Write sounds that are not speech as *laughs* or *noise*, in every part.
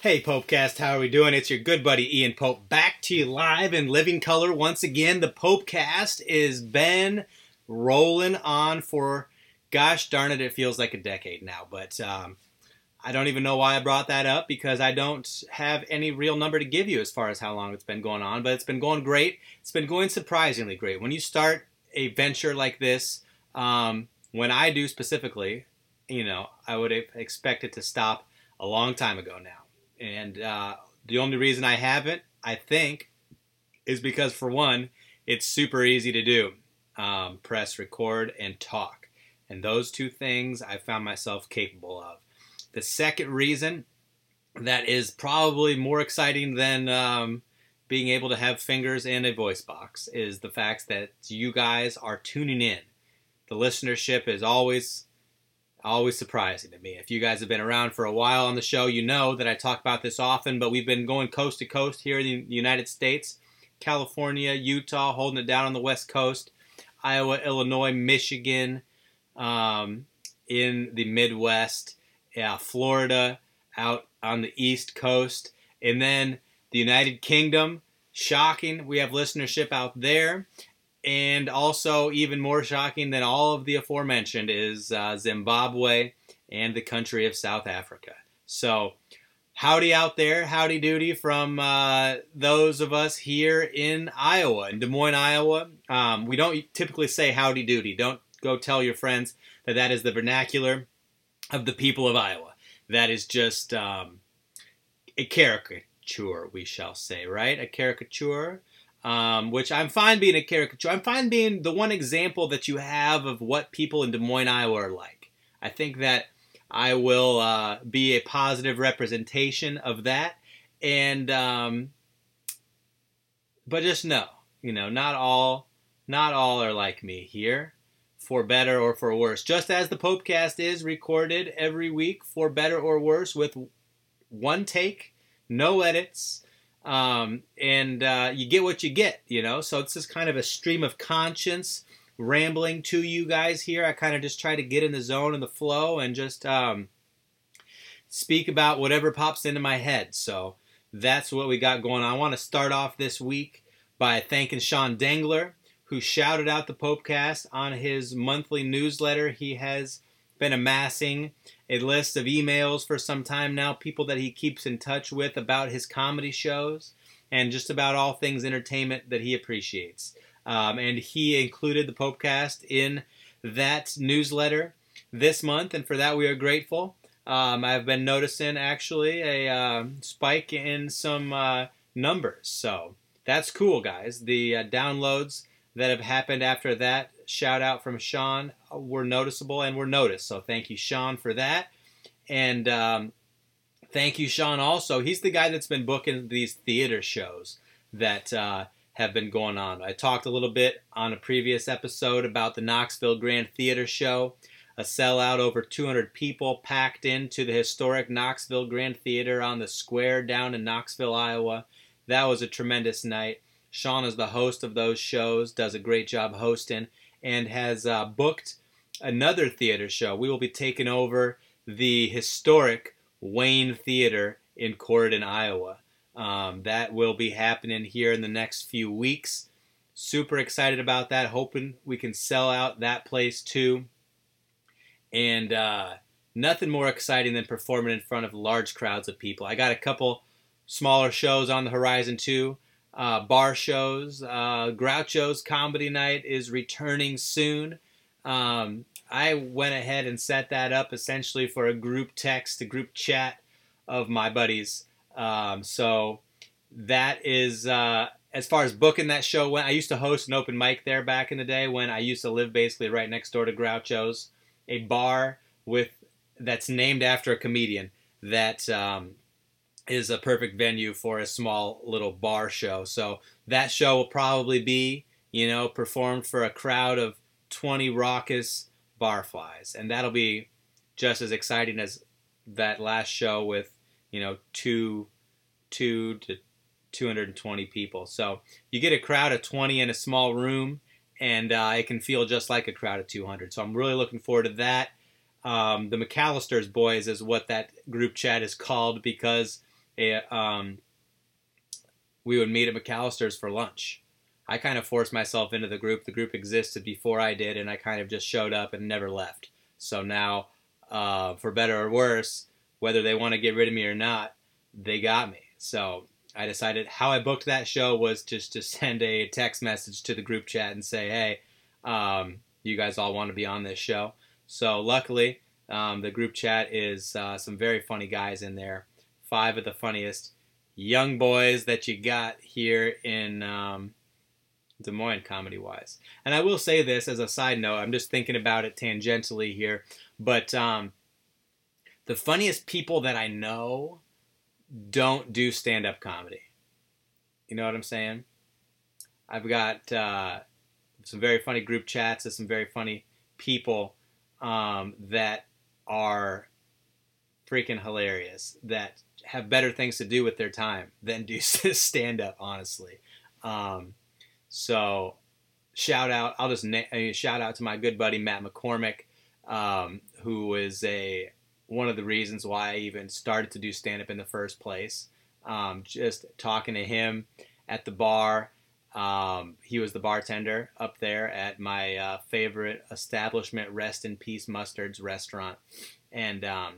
Hey Popecast, how are we doing? It's your good buddy Ian Pope back to you live in living color once again. The Popecast is been rolling on for gosh darn it, it feels like a decade now. But um, I don't even know why I brought that up because I don't have any real number to give you as far as how long it's been going on. But it's been going great. It's been going surprisingly great. When you start a venture like this, um, when I do specifically, you know, I would expect it to stop a long time ago now. And uh, the only reason I haven't, I think, is because for one, it's super easy to do um, press record and talk. And those two things I found myself capable of. The second reason that is probably more exciting than um, being able to have fingers in a voice box is the fact that you guys are tuning in. The listenership is always always surprising to me. If you guys have been around for a while on the show, you know that I talk about this often, but we've been going coast to coast here in the United States California, Utah, holding it down on the West Coast, Iowa, Illinois, Michigan, um, in the Midwest, yeah, Florida, out on the East Coast, and then the United Kingdom. Shocking, we have listenership out there. And also, even more shocking than all of the aforementioned is uh, Zimbabwe and the country of South Africa. So, howdy out there, howdy doody from uh, those of us here in Iowa, in Des Moines, Iowa. Um, we don't typically say howdy doody. Don't go tell your friends that that is the vernacular of the people of Iowa. That is just um, a caricature, we shall say, right? A caricature um, which I'm fine being a caricature. I'm fine being the one example that you have of what people in Des Moines, Iowa are like. I think that I will uh, be a positive representation of that. And, um, but just know, you know, not all, not all are like me here, for better or for worse. Just as the Popecast is recorded every week, for better or worse, with one take, no edits um, and uh, you get what you get, you know. So it's just kind of a stream of conscience rambling to you guys here. I kind of just try to get in the zone and the flow and just um, speak about whatever pops into my head. So that's what we got going on. I want to start off this week by thanking Sean Dengler, who shouted out the Popecast on his monthly newsletter he has been amassing a list of emails for some time now, people that he keeps in touch with about his comedy shows and just about all things entertainment that he appreciates. Um, and he included the Popecast in that newsletter this month, and for that we are grateful. Um, I've been noticing actually a uh, spike in some uh, numbers, so that's cool, guys. The uh, downloads that have happened after that shout out from Sean were noticeable and were noticed. So thank you, Sean, for that. And um, thank you, Sean, also. He's the guy that's been booking these theater shows that uh, have been going on. I talked a little bit on a previous episode about the Knoxville Grand Theater Show, a sellout over 200 people packed into the historic Knoxville Grand Theater on the square down in Knoxville, Iowa. That was a tremendous night. Sean is the host of those shows, does a great job hosting, and has uh, booked another theater show. We will be taking over the historic Wayne Theater in Corydon, Iowa. Um, that will be happening here in the next few weeks. Super excited about that. Hoping we can sell out that place too. And uh, nothing more exciting than performing in front of large crowds of people. I got a couple smaller shows on the horizon too uh, bar shows. Uh, Groucho's Comedy Night is returning soon. Um, I went ahead and set that up essentially for a group text, a group chat of my buddies. Um, so that is uh, as far as booking that show went. I used to host an open mic there back in the day when I used to live basically right next door to Groucho's, a bar with that's named after a comedian that um, is a perfect venue for a small little bar show. So that show will probably be, you know, performed for a crowd of 20 raucous barflies. And that'll be just as exciting as that last show with, you know, two, two to 220 people. So you get a crowd of 20 in a small room, and uh, it can feel just like a crowd of 200. So I'm really looking forward to that. Um, the McAllister's Boys is what that group chat is called because a, um, we would meet at McAllister's for lunch. I kind of forced myself into the group. The group existed before I did, and I kind of just showed up and never left. So now, uh, for better or worse, whether they want to get rid of me or not, they got me. So I decided how I booked that show was just to *laughs* send a text message to the group chat and say, hey, um, you guys all want to be on this show. So luckily, um, the group chat is uh, some very funny guys in there. Five of the funniest young boys that you got here in um, Des Moines, comedy wise. And I will say this as a side note, I'm just thinking about it tangentially here, but um, the funniest people that I know don't do stand up comedy. You know what I'm saying? I've got uh, some very funny group chats and some very funny people um, that are freaking hilarious that have better things to do with their time than do *laughs* stand up honestly um, so shout out i'll just na- shout out to my good buddy matt mccormick um, who is a one of the reasons why i even started to do stand up in the first place um, just talking to him at the bar um, he was the bartender up there at my uh, favorite establishment, Rest in Peace Mustard's restaurant. And um,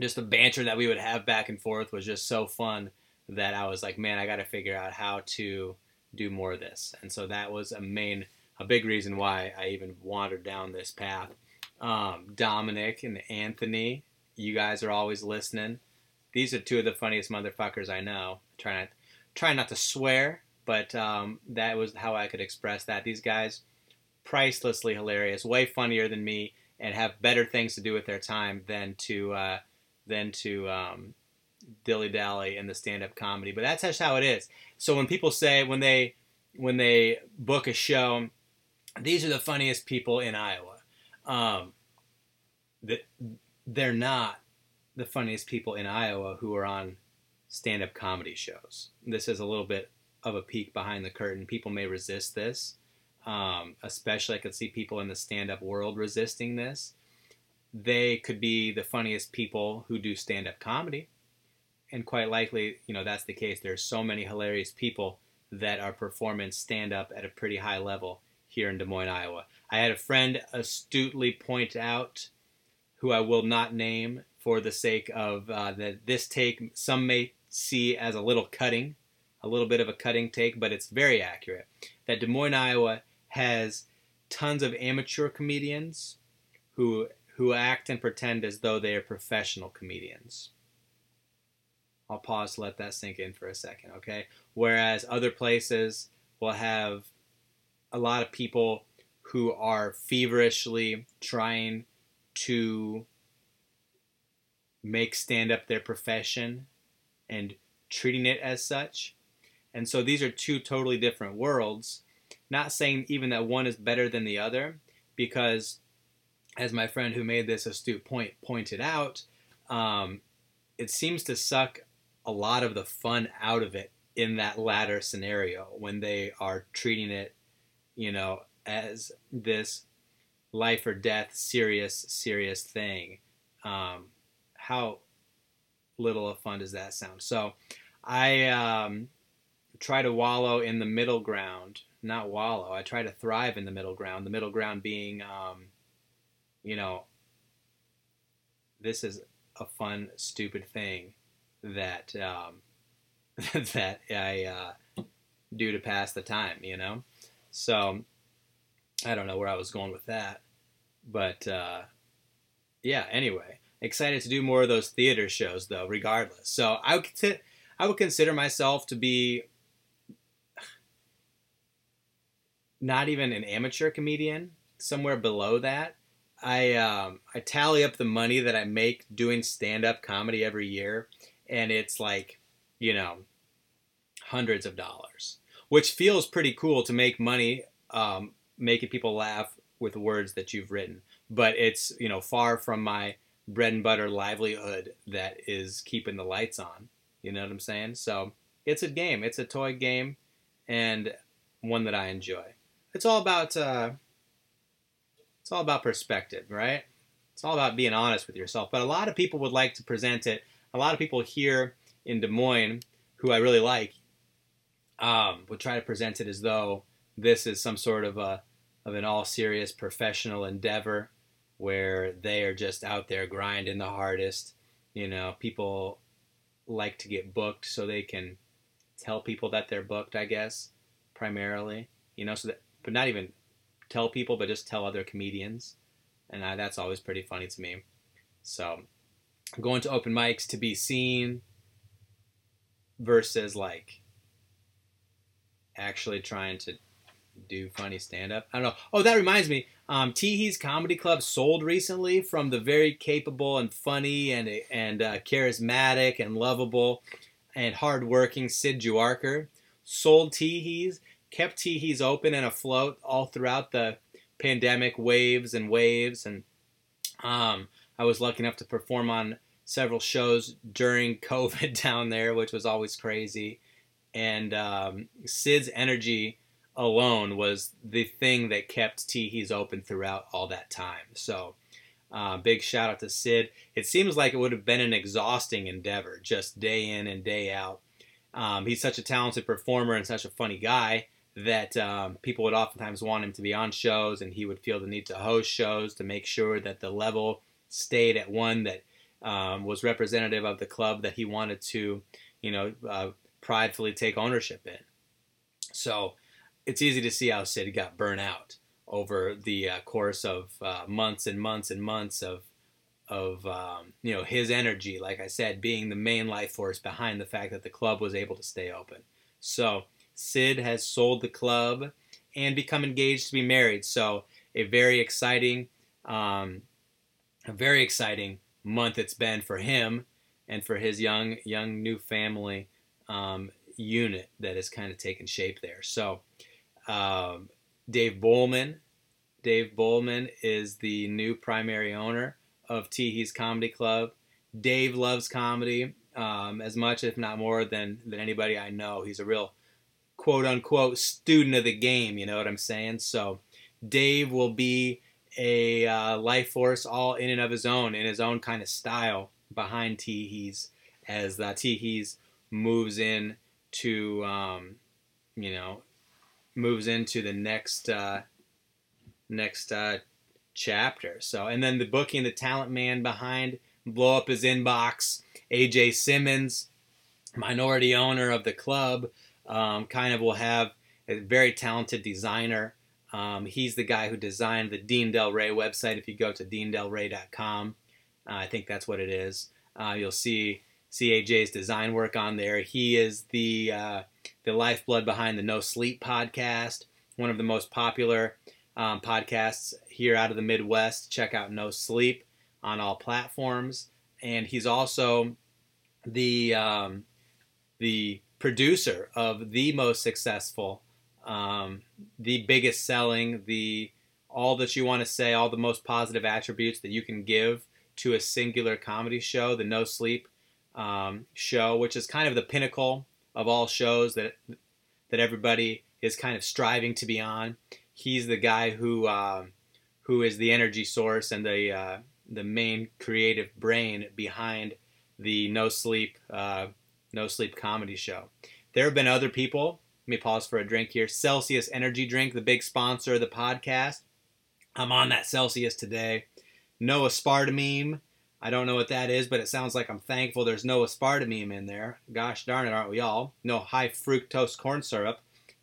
just the banter that we would have back and forth was just so fun that I was like, man, I got to figure out how to do more of this. And so that was a main, a big reason why I even wandered down this path. Um, Dominic and Anthony, you guys are always listening. These are two of the funniest motherfuckers I know. Trying not, not to swear, but um, that was how I could express that. These guys, pricelessly hilarious, way funnier than me, and have better things to do with their time than to uh, than to um, dilly dally in the stand up comedy. But that's just how it is. So when people say when they when they book a show, these are the funniest people in Iowa. Um, that they're not the funniest people in Iowa who are on stand up comedy shows. This is a little bit of a peek behind the curtain. People may resist this. Um, especially, I could see people in the stand up world resisting this. They could be the funniest people who do stand up comedy. And quite likely, you know, that's the case. There's so many hilarious people that are performing stand up at a pretty high level here in Des Moines, Iowa. I had a friend astutely point out, who I will not name for the sake of uh, that this take some may see as a little cutting a little bit of a cutting take, but it's very accurate. That Des Moines, Iowa has tons of amateur comedians who who act and pretend as though they are professional comedians. I'll pause to let that sink in for a second, okay? Whereas other places will have a lot of people who are feverishly trying to make stand up their profession and treating it as such. And so these are two totally different worlds. Not saying even that one is better than the other, because as my friend who made this astute point pointed out, um, it seems to suck a lot of the fun out of it in that latter scenario when they are treating it, you know, as this life or death serious, serious thing. Um, how little of fun does that sound? So I um, try to wallow in the middle ground. Not wallow. I try to thrive in the middle ground. The middle ground being, um, you know, this is a fun, stupid thing that um, *laughs* that I uh, do to pass the time. You know, so I don't know where I was going with that, but uh, yeah. Anyway, excited to do more of those theater shows though. Regardless, so I would I would consider myself to be *sighs* not even an amateur comedian, somewhere below that. I um, I tally up the money that I make doing stand up comedy every year, and it's like, you know, hundreds of dollars, which feels pretty cool to make money um, making people laugh with words that you've written. But it's you know far from my bread and butter livelihood that is keeping the lights on. You know what I'm saying? So it's a game. It's a toy game, and one that I enjoy it's all about uh, it's all about perspective, right? It's all about being honest with yourself. But a lot of people would like to present it. A lot of people here in Des Moines, who I really like, um, would try to present it as though this is some sort of a of an all serious professional endeavor where they are just out there grinding the hardest. You know, people like to get booked so they can tell people that they're booked, I guess, primarily. You know, so that, but not even tell people, but just tell other comedians. And I, that's always pretty funny to me. So, going to open mics to be seen versus like actually trying to do funny stand up. I don't know. Oh, that reminds me. Um, Teehee's Comedy Club sold recently from the very capable and funny and and uh, charismatic and lovable and hardworking Sid Juarker. Sold Teehee's, kept Teehee's open and afloat all throughout the pandemic waves and waves. And um, I was lucky enough to perform on several shows during *laughs* COVID down there, which was always crazy. And um, Sid's energy alone was the thing that kept Teehee's open throughout all that time. So, uh, big shout out to Sid. It seems like it would have been an exhausting endeavor, just day in and day out. Um, he's such a talented performer and such a funny guy that um, people would oftentimes want him to be on shows, and he would feel the need to host shows to make sure that the level stayed at one that um, was representative of the club that he wanted to, you know, uh, pridefully take ownership in. So it's easy to see how Sid got burnt out over the uh, course of uh, months and months and months of of um, you know his energy, like I said, being the main life force behind the fact that the club was able to stay open. So Sid has sold the club and become engaged to be married. So a very exciting, um, a very exciting month it's been for him and for his young young new family um, unit that has kind of taken shape there. So um, Dave Bowman. Dave Bowman is the new primary owner of Teehee's Comedy Club. Dave loves comedy um, as much, if not more, than than anybody I know. He's a real quote unquote student of the game. You know what I'm saying? So Dave will be a uh, life force all in and of his own, in his own kind of style behind Teehee's as the Teehee's moves in to um, you know moves into the next uh, next uh, chapter. So, and then the booking, the talent man behind blow up his inbox. AJ Simmons, minority owner of the club, um, kind of will have a very talented designer. Um, he's the guy who designed the Dean Delray website. If you go to deandelray.com, uh, I think that's what it is. Uh, you'll see AJ's design work on there. He is the uh, the lifeblood behind the No Sleep podcast, one of the most popular um, podcasts here out of the Midwest. Check out No Sleep on all platforms, and he's also the um, the producer of the most successful, um, the biggest selling, the all that you want to say, all the most positive attributes that you can give to a singular comedy show, the No Sleep um, show, which is kind of the pinnacle of all shows that that everybody is kind of striving to be on. He's the guy who uh, who is the energy source and the uh, the main creative brain behind the No Sleep uh, No Sleep comedy show. There have been other people. Let me pause for a drink here. Celsius Energy Drink, the big sponsor of the podcast. I'm on that Celsius today. No aspartame, I don't know what that is, but it sounds like I'm thankful there's no aspartame in there. Gosh darn it, aren't we all? No high fructose corn syrup.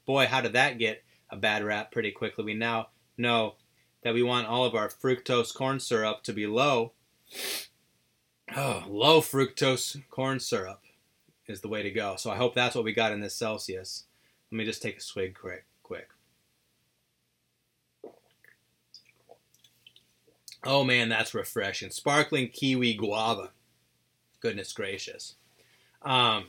Boy, how did that get a bad rap pretty quickly? We now know that we want all of our fructose corn syrup to be low. *sighs* Oh, low fructose corn syrup is the way to go. So I hope that's what we got in this Celsius. Let me just take a swig quick. quick. Oh man, that's refreshing. Sparkling kiwi guava. Goodness gracious. Um,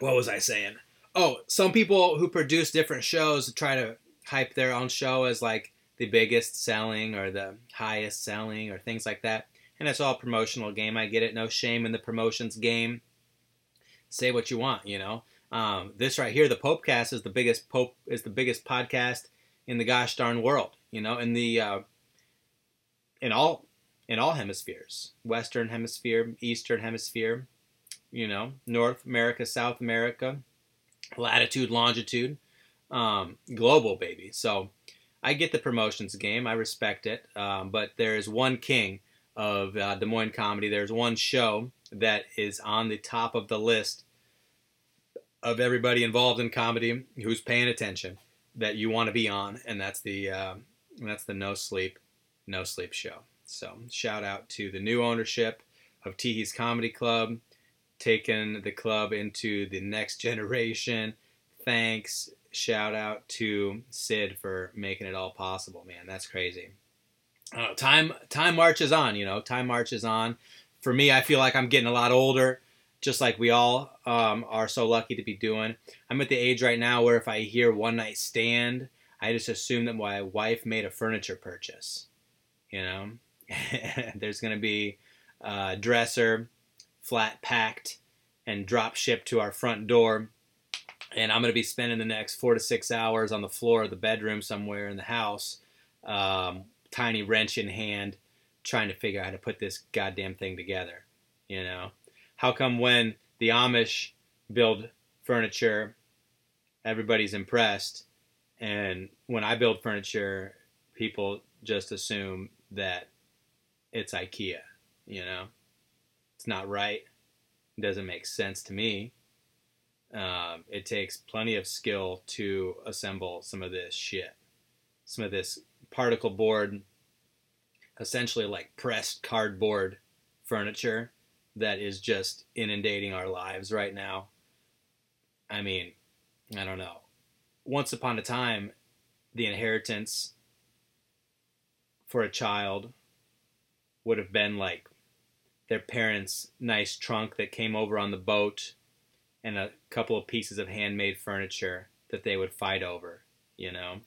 what was I saying? Oh, some people who produce different shows try to hype their own show as like the biggest selling or the highest selling or things like that. And it's all promotional game. I get it. No shame in the promotions game. Say what you want, you know. Um, this right here, the Popecast, is the biggest Pope is the biggest podcast in the gosh darn world. You know, in the uh, in all in all hemispheres, Western Hemisphere, Eastern Hemisphere, you know, North America, South America, latitude, longitude, um, global, baby. So I get the promotions game. I respect it. Um, but there's one king of uh, Des Moines comedy. There's one show that is on the top of the list of everybody involved in comedy who's paying attention that you want to be on, and that's the uh, that's the No Sleep No Sleep show. So shout out to the new ownership of Teehee's Comedy Club, taking the club into the next generation. Thanks. Shout out to Sid for making it all possible, man. That's crazy. Uh, time time marches on, you know. Time marches on. For me, I feel like I'm getting a lot older just like we all um, are so lucky to be doing. I'm at the age right now where if I hear one night stand, I just assume that my wife made a furniture purchase. You know, *laughs* there's going to be a dresser, flat packed, and drop shipped to our front door. And I'm going to be spending the next four to six hours on the floor of the bedroom somewhere in the house, um, tiny wrench in hand, trying to figure out how to put this goddamn thing together. You know, how come when the Amish build furniture, everybody's impressed, and when I build furniture, people just assume that it's IKEA. You know, it's not right. It doesn't make sense to me. Um, it takes plenty of skill to assemble some of this shit, some of this particle board, essentially like pressed cardboard furniture that is just inundating our lives right now. I mean, I don't know. Once upon a time, the inheritance for a child would have been like their parents' nice trunk that came over on the boat and a couple of pieces of handmade furniture that they would fight over, you know.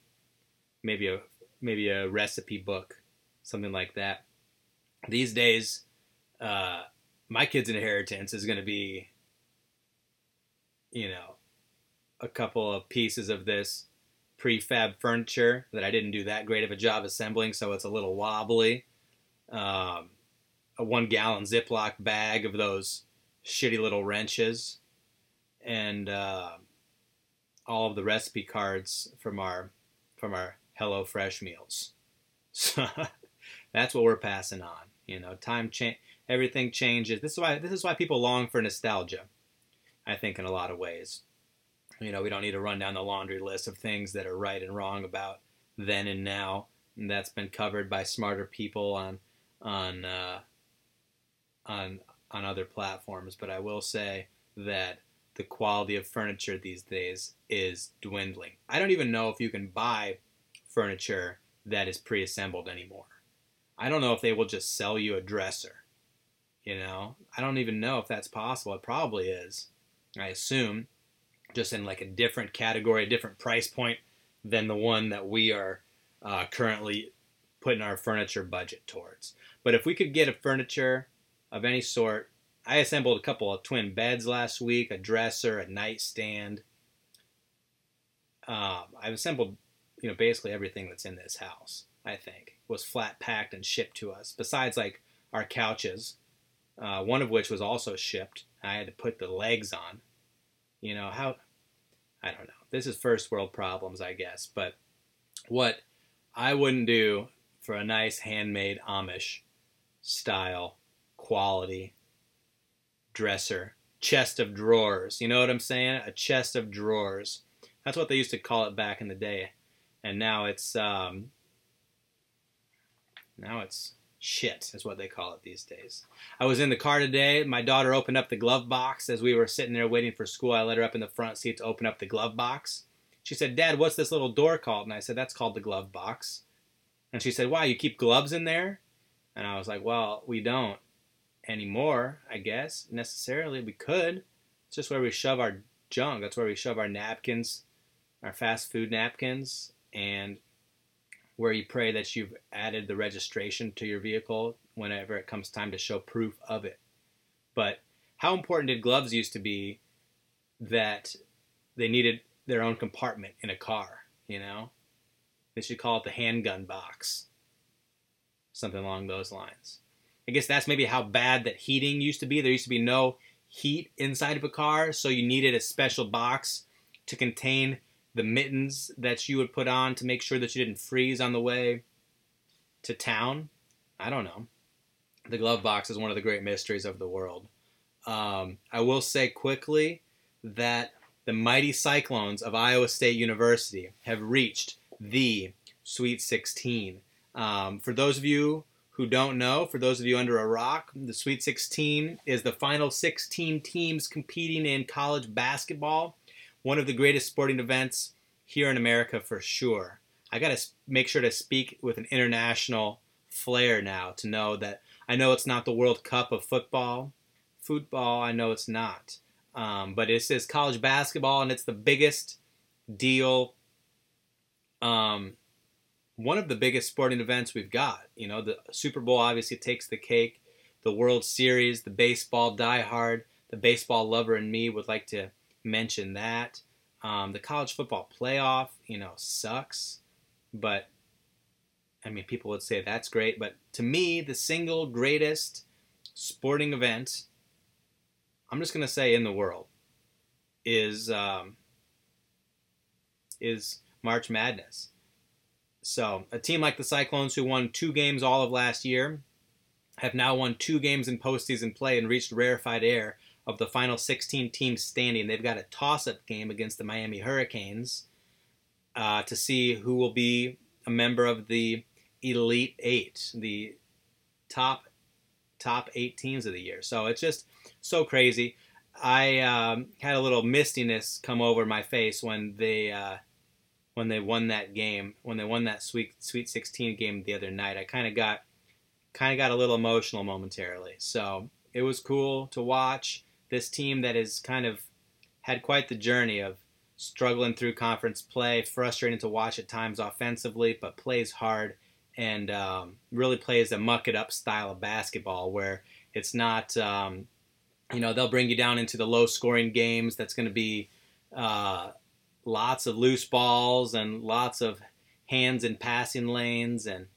Maybe a maybe a recipe book, something like that. These days, uh, my kid's inheritance is going to be, you know, a couple of pieces of this prefab furniture that I didn't do that great of a job assembling, so it's a little wobbly. Um, a one gallon Ziploc bag of those shitty little wrenches, and uh, all of the recipe cards from our from our Hello Fresh meals. *laughs* So that's what we're passing on. You know, time change everything changes. This is why this is why people long for nostalgia. I think in a lot of ways. You know, we don't need to run down the laundry list of things that are right and wrong about then and now. And that's been covered by smarter people on on uh, on on other platforms. But I will say that the quality of furniture these days is dwindling. I don't even know if you can buy furniture that is pre-assembled anymore. I don't know if they will just sell you a dresser you know, I don't even know if that's possible. It probably is. I assume, just in like a different category, a different price point than the one that we are uh, currently putting our furniture budget towards. But if we could get a furniture of any sort, I assembled a couple of twin beds last week, a dresser, a nightstand. Um, I've assembled, you know, basically everything that's in this house. I think was flat packed and shipped to us. Besides, like our couches, uh, one of which was also shipped. I had to put the legs on. You know, how, I don't know. This is first world problems, I guess. But what I wouldn't do for a nice handmade Amish style quality dresser, chest of drawers. You know what I'm saying? A chest of drawers. That's what they used to call it back in the day. And now it's um, now it's shit is what they call it these days. I was in the car today. My daughter opened up the glove box as we were sitting there waiting for school. I let her up in the front seat to open up the glove box. She said, "Dad, what's this little door called?" And I said, "That's called the glove box." And she said, "Why? You keep gloves in there?" And I was like, "Well, we don't anymore, I guess. Necessarily, we could. It's just where we shove our junk. That's where we shove our napkins, our fast food napkins, and where you pray that you've added the registration to your vehicle whenever it comes time to show proof of it. But how important did gloves used to be that they needed their own compartment in a car, you know? They should call it the handgun box. Something along those lines. I guess that's maybe how bad that heating used to be. There used to be no heat inside of a car, so you needed a special box to contain the mittens that you would put on to make sure that you didn't freeze on the way to town. I don't know. The glove box is one of the great mysteries of the world. Um, I will say quickly that the mighty Cyclones of Iowa State University have reached the Sweet 16. Um, for those of you who don't know, for those of you under a rock, the Sweet 16 is the final 16 teams competing in college basketball. One of the greatest sporting events here in America for sure. I got to make sure to speak with an international flair now to know that I know it's not the World Cup of football. Football, I know it's not. Um, but it says college basketball, and it's the biggest deal um, one of the biggest sporting events we've got. You know, the Super Bowl obviously takes the cake. The World Series, the baseball diehard, the baseball lover in me would like to mention that. Um, the college football playoff, you know, sucks, but I mean, people would say that's great. But to me, the single greatest sporting event, I'm just gonna say in the world, is um, is March Madness. So, a team like the Cyclones, who won two games all of last year, have now won two games in postseason play and reached rarefied air of the final 16 teams standing. They've got a toss up game against the Miami Hurricanes uh, to see who will be a member of the Elite Eight, the top top eight teams of the year. So it's just so crazy. I um, had a little mistiness come over my face when they uh, when they won that game, when they won that Sweet Sweet 16 game the other night. I kind of got kind of got a little emotional momentarily. So it was cool to watch this team that has kind of had quite the journey of struggling through conference play, frustrating to watch at times offensively, but plays hard and um, really plays a muck it up style of basketball where it's not, um, you know, they'll bring you down into the low scoring games. That's going to be uh, lots of loose balls and lots of hands in passing lanes and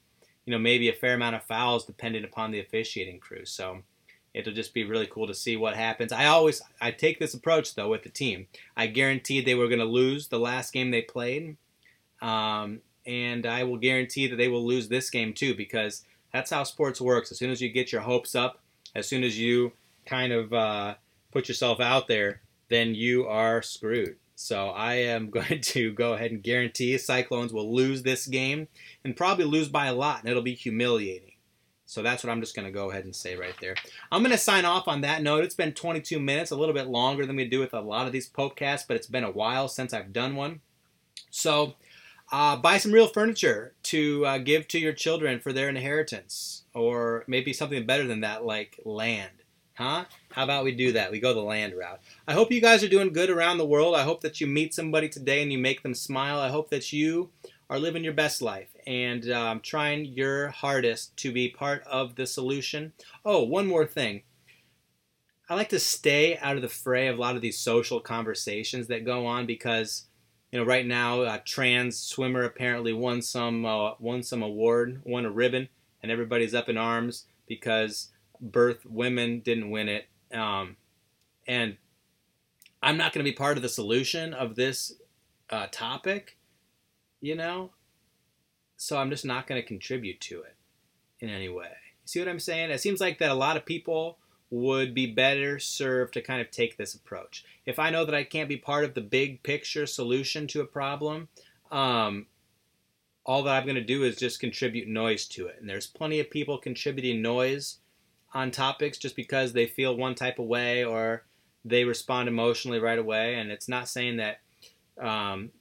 you know maybe a fair amount of fouls depending upon the officiating crew so it'll just be really cool to see what happens. I always i take this approach though with the team. I guaranteed they were going to lose the last game they played um, and i will guarantee that they will lose this game too because that's how sports works. As soon as you get your hopes up as soon as you kind of uh, put yourself out there then you are screwed. So I am *laughs* going to go ahead and guarantee Cyclones will lose this game and probably lose by a lot, and it'll be humiliating. So that's what I'm just going to go ahead and say right there. I'm going to sign off on that note. It's been 22 minutes, a little bit longer than we do with a lot of these podcasts, but it's been a while since I've done one. So uh, buy some real furniture to uh, give to your children for their inheritance, or maybe something better than that, like land. Huh? How about we do that? We go the land route. I hope you guys are doing good around the world. I hope that you meet somebody today and you make them smile. I hope that you are living your best life and um, trying your hardest to be part of the solution. Oh, one more thing. I like to stay out of the fray of a lot of these social conversations that go on because, you know, right now, a trans swimmer apparently won some uh, won some award, won a ribbon, and everybody's up in arms because birth women didn't win it. Um, and I'm not going to be part of the solution of this uh, topic, you know? So I'm just not going to contribute to it in any way. See what I'm saying? It seems like that a lot of people would be better served to kind of take this approach. If I know that I can't be part of the big picture solution to a problem, um, all that I'm going to do is just contribute noise to it. And there's plenty of people contributing noise on topics just because they feel one type of way or they respond emotionally right away. And it's not saying that um,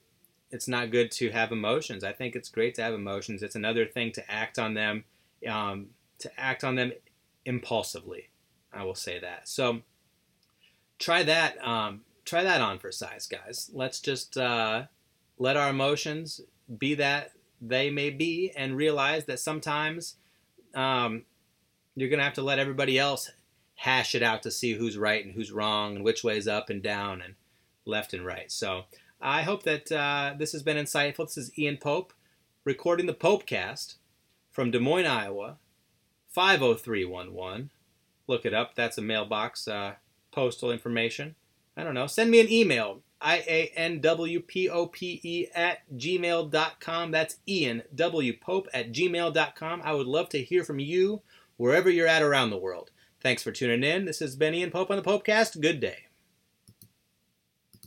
it's not good to have emotions. I think it's great to have emotions. It's another thing to act on them, um, to act on them impulsively. I will say that. So try that. Um, try that on for size, guys. Let's just uh, let our emotions be that they may be, and realize that sometimes um, you're to have to let everybody else hash it out to see who's right and who's wrong and which way is up and down and left and right. So I hope that uh, this has been insightful. This is Ian Pope recording the Popecast from Des Moines, Iowa, 50311. Look it up. That's a mailbox uh, postal information. I don't know. Send me an email. I-A-N-W-P-O-P-E at gmail.com. That's Ian W. Pope at gmail.com. I would love to hear from you wherever you're at around the world. Thanks for tuning in. This has been Ian Pope on the Popecast. Good day.